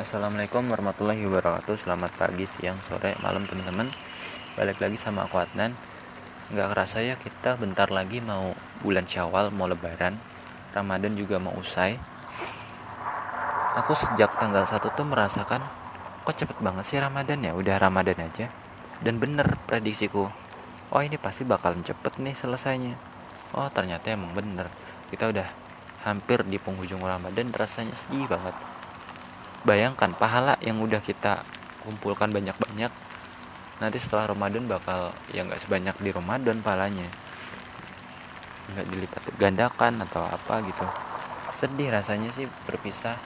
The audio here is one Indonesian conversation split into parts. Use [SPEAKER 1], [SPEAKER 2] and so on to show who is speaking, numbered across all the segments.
[SPEAKER 1] Assalamualaikum warahmatullahi wabarakatuh. Selamat pagi, siang, sore, malam teman-teman. Balik lagi sama aku Adnan. Gak kerasa ya kita bentar lagi mau bulan syawal, mau lebaran. Ramadan juga mau usai. Aku sejak tanggal 1 tuh merasakan Kok cepet banget sih Ramadan ya, udah Ramadan aja. Dan bener prediksiku Oh ini pasti bakalan cepet nih selesainya. Oh ternyata emang bener. Kita udah hampir di penghujung Ramadan rasanya sedih banget bayangkan pahala yang udah kita kumpulkan banyak-banyak nanti setelah Ramadan bakal ya nggak sebanyak di Ramadan pahalanya nggak dilipat gandakan atau apa gitu. Sedih rasanya sih berpisah.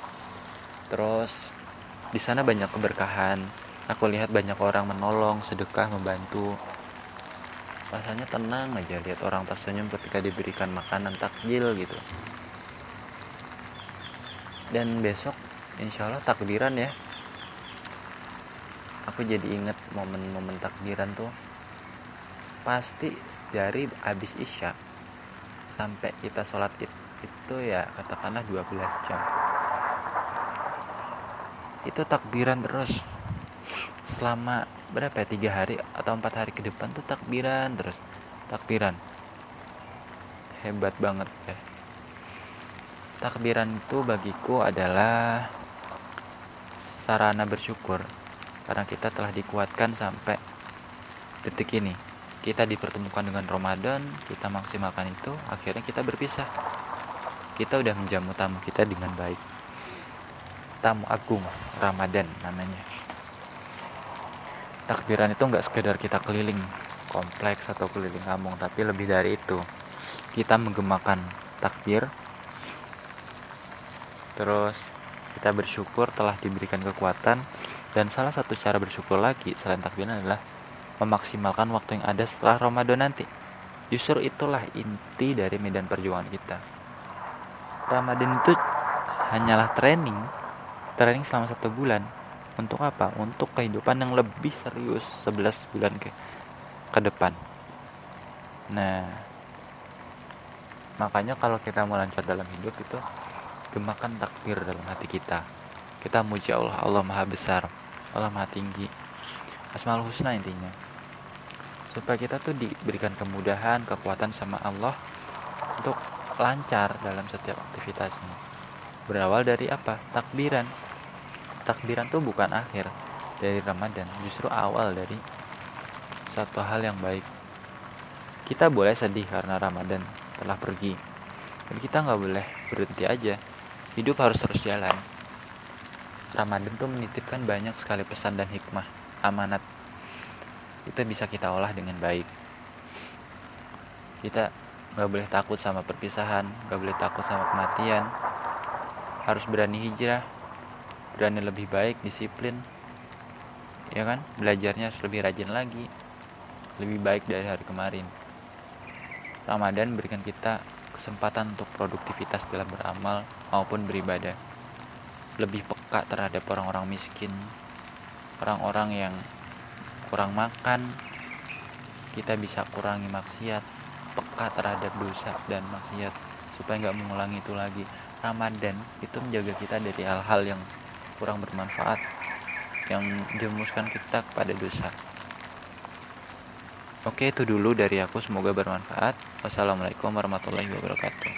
[SPEAKER 1] Terus di sana banyak keberkahan. Aku lihat banyak orang menolong sedekah membantu. Rasanya tenang aja lihat orang tersenyum ketika diberikan makanan takjil gitu. Dan besok insya Allah takbiran ya. Aku jadi inget momen-momen takbiran tuh pasti dari habis isya sampai kita sholat id itu ya katakanlah 12 jam. Itu takbiran terus. Selama berapa ya tiga hari atau empat hari ke depan tuh takbiran terus. Takbiran. Hebat banget ya. Takbiran itu bagiku adalah sarana bersyukur karena kita telah dikuatkan sampai detik ini. Kita dipertemukan dengan Ramadan, kita maksimalkan itu, akhirnya kita berpisah. Kita udah menjamu tamu kita dengan baik. Tamu agung Ramadan namanya. Takbiran itu nggak sekedar kita keliling kompleks atau keliling kampung, tapi lebih dari itu. Kita menggemakan takbir, terus kita bersyukur telah diberikan kekuatan dan salah satu cara bersyukur lagi selain takbiran adalah memaksimalkan waktu yang ada setelah Ramadan nanti. Justru itulah inti dari medan perjuangan kita. Ramadan itu hanyalah training, training selama satu bulan. Untuk apa? Untuk kehidupan yang lebih serius 11 bulan ke, ke depan. Nah, makanya kalau kita mau lancar dalam hidup itu gemakan takbir dalam hati kita. Kita muji Allah. Allah maha besar. Allah maha tinggi. Asmaul Husna intinya. Supaya kita tuh diberikan kemudahan kekuatan sama Allah untuk lancar dalam setiap aktivitasnya. Berawal dari apa? Takbiran. Takbiran tuh bukan akhir dari Ramadan. Justru awal dari satu hal yang baik. Kita boleh sedih karena Ramadan telah pergi. Dan kita nggak boleh berhenti aja hidup harus terus jalan. Ramadan tuh menitipkan banyak sekali pesan dan hikmah amanat. Itu bisa kita olah dengan baik. Kita gak boleh takut sama perpisahan gak boleh takut sama kematian. Harus berani hijrah berani lebih baik disiplin. Ya kan? Belajarnya harus lebih rajin lagi. Lebih baik dari hari kemarin. Ramadan berikan kita kesempatan untuk produktivitas dalam beramal maupun beribadah. Lebih peka terhadap orang-orang miskin, orang-orang yang kurang makan, kita bisa kurangi maksiat, peka terhadap dosa dan maksiat supaya nggak mengulangi itu lagi. Ramadan itu menjaga kita dari hal-hal yang kurang bermanfaat, yang jemuskan kita kepada dosa. Oke, itu dulu dari aku. Semoga bermanfaat. Wassalamualaikum warahmatullahi wabarakatuh.